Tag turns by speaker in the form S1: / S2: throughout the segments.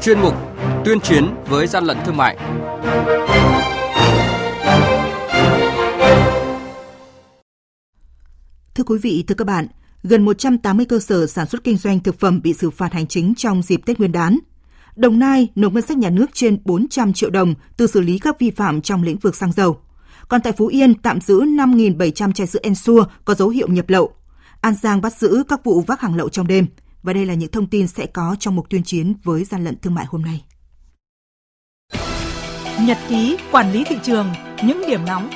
S1: chuyên mục Tuyên chiến với gian lận thương mại.
S2: Thưa quý vị, thưa các bạn, gần 180 cơ sở sản xuất kinh doanh thực phẩm bị xử phạt hành chính trong dịp Tết Nguyên đán. Đồng Nai nộp ngân sách nhà nước trên 400 triệu đồng từ xử lý các vi phạm trong lĩnh vực xăng dầu. Còn tại Phú Yên tạm giữ 5.700 chai sữa Ensure có dấu hiệu nhập lậu. An Giang bắt giữ các vụ vác hàng lậu trong đêm. Và đây là những thông tin sẽ có trong mục tuyên chiến với gian lận thương mại hôm nay.
S3: Nhật ký quản lý thị trường, những điểm nóng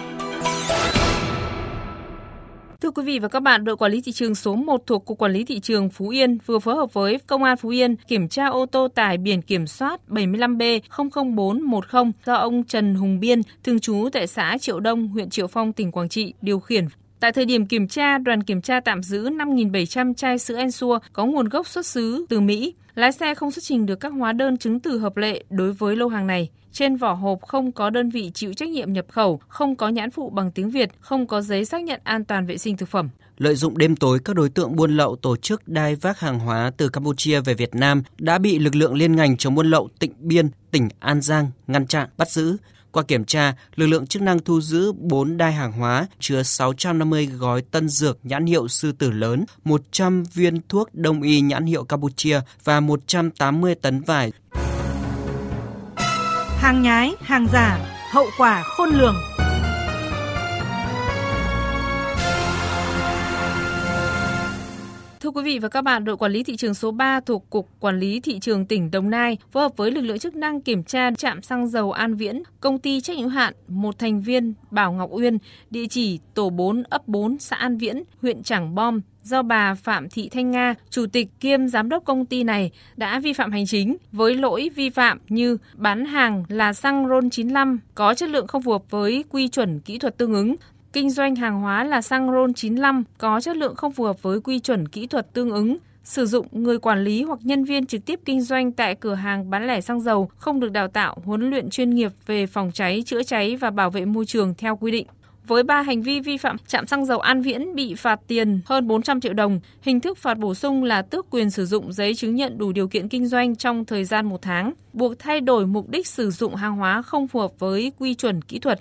S4: Thưa quý vị và các bạn, đội quản lý thị trường số 1 thuộc Cục Quản lý Thị trường Phú Yên vừa phối hợp với Công an Phú Yên kiểm tra ô tô tải biển kiểm soát 75B00410 do ông Trần Hùng Biên, thường trú tại xã Triệu Đông, huyện Triệu Phong, tỉnh Quảng Trị, điều khiển. Tại thời điểm kiểm tra, đoàn kiểm tra tạm giữ 5.700 chai sữa Ensure có nguồn gốc xuất xứ từ Mỹ. Lái xe không xuất trình được các hóa đơn chứng từ hợp lệ đối với lô hàng này. Trên vỏ hộp không có đơn vị chịu trách nhiệm nhập khẩu, không có nhãn phụ bằng tiếng Việt, không có giấy xác nhận an toàn vệ sinh thực phẩm.
S5: Lợi dụng đêm tối, các đối tượng buôn lậu tổ chức đai vác hàng hóa từ Campuchia về Việt Nam đã bị lực lượng liên ngành chống buôn lậu Tịnh Biên, tỉnh An Giang ngăn chặn, bắt giữ. Qua kiểm tra, lực lượng chức năng thu giữ 4 đai hàng hóa chứa 650 gói tân dược nhãn hiệu sư tử lớn, 100 viên thuốc đông y nhãn hiệu Campuchia và 180 tấn vải.
S3: Hàng nhái, hàng giả, hậu quả khôn lường.
S4: Thưa quý vị và các bạn, đội quản lý thị trường số 3 thuộc Cục Quản lý Thị trường tỉnh Đồng Nai phối hợp với lực lượng chức năng kiểm tra trạm xăng dầu An Viễn, công ty trách nhiệm hữu hạn một thành viên Bảo Ngọc Uyên, địa chỉ tổ 4 ấp 4 xã An Viễn, huyện Trảng Bom, do bà Phạm Thị Thanh Nga, chủ tịch kiêm giám đốc công ty này đã vi phạm hành chính với lỗi vi phạm như bán hàng là xăng RON 95 có chất lượng không phù hợp với quy chuẩn kỹ thuật tương ứng, kinh doanh hàng hóa là xăng RON 95 có chất lượng không phù hợp với quy chuẩn kỹ thuật tương ứng, sử dụng người quản lý hoặc nhân viên trực tiếp kinh doanh tại cửa hàng bán lẻ xăng dầu không được đào tạo, huấn luyện chuyên nghiệp về phòng cháy, chữa cháy và bảo vệ môi trường theo quy định. Với ba hành vi vi phạm, trạm xăng dầu An Viễn bị phạt tiền hơn 400 triệu đồng. Hình thức phạt bổ sung là tước quyền sử dụng giấy chứng nhận đủ điều kiện kinh doanh trong thời gian một tháng, buộc thay đổi mục đích sử dụng hàng hóa không phù hợp với quy chuẩn kỹ thuật.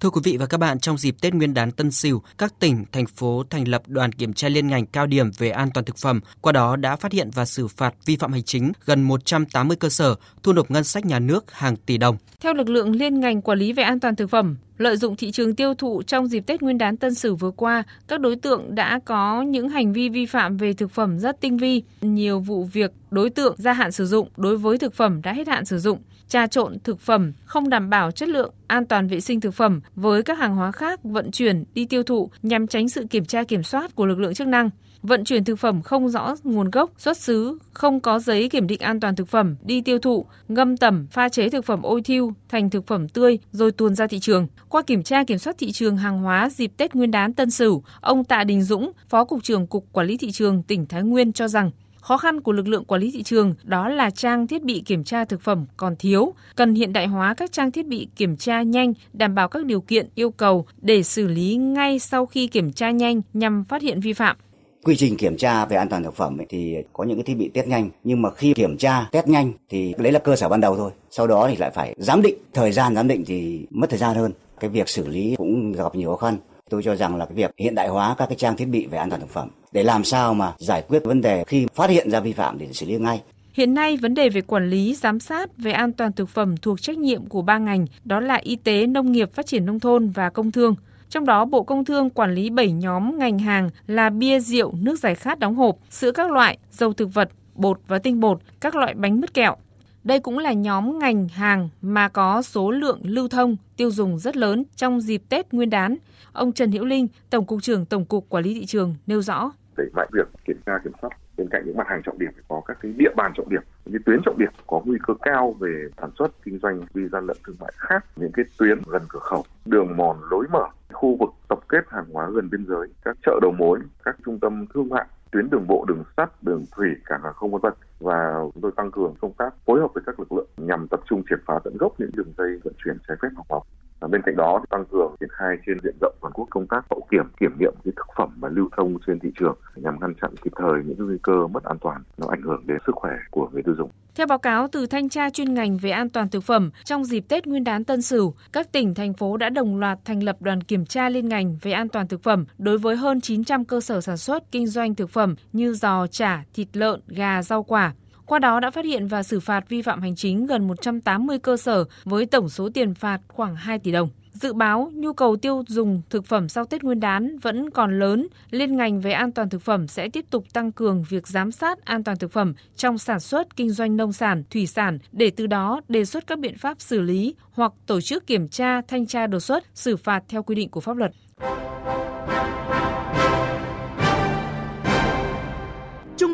S5: Thưa quý vị và các bạn, trong dịp Tết Nguyên đán Tân Sửu, các tỉnh, thành phố thành lập đoàn kiểm tra liên ngành cao điểm về an toàn thực phẩm, qua đó đã phát hiện và xử phạt vi phạm hành chính gần 180 cơ sở, thu nộp ngân sách nhà nước hàng tỷ đồng.
S4: Theo lực lượng liên ngành quản lý về an toàn thực phẩm, lợi dụng thị trường tiêu thụ trong dịp Tết Nguyên đán Tân Sửu vừa qua, các đối tượng đã có những hành vi vi phạm về thực phẩm rất tinh vi. Nhiều vụ việc đối tượng gia hạn sử dụng đối với thực phẩm đã hết hạn sử dụng, trà trộn thực phẩm không đảm bảo chất lượng, an toàn vệ sinh thực phẩm với các hàng hóa khác vận chuyển đi tiêu thụ nhằm tránh sự kiểm tra kiểm soát của lực lượng chức năng vận chuyển thực phẩm không rõ nguồn gốc, xuất xứ, không có giấy kiểm định an toàn thực phẩm đi tiêu thụ, ngâm tẩm, pha chế thực phẩm ôi thiêu thành thực phẩm tươi rồi tuồn ra thị trường. Qua kiểm tra kiểm soát thị trường hàng hóa dịp Tết Nguyên đán Tân Sửu, ông Tạ Đình Dũng, Phó cục trưởng Cục Quản lý thị trường tỉnh Thái Nguyên cho rằng Khó khăn của lực lượng quản lý thị trường đó là trang thiết bị kiểm tra thực phẩm còn thiếu, cần hiện đại hóa các trang thiết bị kiểm tra nhanh, đảm bảo các điều kiện yêu cầu để xử lý ngay sau khi kiểm tra nhanh nhằm phát hiện vi phạm
S6: quy trình kiểm tra về an toàn thực phẩm ấy, thì có những cái thiết bị test nhanh nhưng mà khi kiểm tra test nhanh thì đấy là cơ sở ban đầu thôi. Sau đó thì lại phải giám định thời gian giám định thì mất thời gian hơn. Cái việc xử lý cũng gặp nhiều khó khăn. Tôi cho rằng là cái việc hiện đại hóa các cái trang thiết bị về an toàn thực phẩm để làm sao mà giải quyết vấn đề khi phát hiện ra vi phạm để xử lý ngay.
S4: Hiện nay, vấn đề về quản lý, giám sát về an toàn thực phẩm thuộc trách nhiệm của ba ngành, đó là Y tế, Nông nghiệp, Phát triển Nông thôn và Công thương. Trong đó, Bộ Công Thương quản lý 7 nhóm ngành hàng là bia rượu, nước giải khát đóng hộp, sữa các loại, dầu thực vật, bột và tinh bột, các loại bánh mứt kẹo. Đây cũng là nhóm ngành hàng mà có số lượng lưu thông tiêu dùng rất lớn trong dịp Tết Nguyên đán. Ông Trần Hữu Linh, Tổng cục trưởng Tổng cục Quản lý thị trường nêu rõ.
S7: Đẩy mạnh việc kiểm tra, kiểm soát. Bên cạnh những mặt hàng trọng điểm phải có các cái địa bàn trọng điểm, những tuyến trọng điểm có nguy cơ cao về sản xuất, kinh doanh vi gian lận thương mại khác. Những cái tuyến gần cửa khẩu, đường mòn lối mở, khu vực tập kết hàng hóa gần biên giới, các chợ đầu mối, các trung tâm thương mại, tuyến đường bộ, đường sắt, đường thủy cảng hàng không vân vân. Và chúng tôi tăng cường công tác phối hợp với các lực lượng nhằm tập trung triệt phá tận gốc những đường dây vận chuyển trái phép hàng hóa bên cạnh đó tăng cường triển khai trên diện rộng toàn quốc công tác hậu kiểm kiểm nghiệm cái thực phẩm mà lưu thông trên thị trường nhằm ngăn chặn kịp thời những nguy cơ mất an toàn nó ảnh hưởng đến sức khỏe của người tiêu dùng.
S4: Theo báo cáo từ thanh tra chuyên ngành về an toàn thực phẩm, trong dịp Tết Nguyên đán Tân Sửu, các tỉnh thành phố đã đồng loạt thành lập đoàn kiểm tra liên ngành về an toàn thực phẩm đối với hơn 900 cơ sở sản xuất kinh doanh thực phẩm như giò, chả, thịt lợn, gà, rau quả. Qua đó đã phát hiện và xử phạt vi phạm hành chính gần 180 cơ sở với tổng số tiền phạt khoảng 2 tỷ đồng. Dự báo nhu cầu tiêu dùng thực phẩm sau Tết Nguyên đán vẫn còn lớn, liên ngành về an toàn thực phẩm sẽ tiếp tục tăng cường việc giám sát an toàn thực phẩm trong sản xuất, kinh doanh nông sản, thủy sản để từ đó đề xuất các biện pháp xử lý hoặc tổ chức kiểm tra, thanh tra đột xuất, xử phạt theo quy định của pháp luật.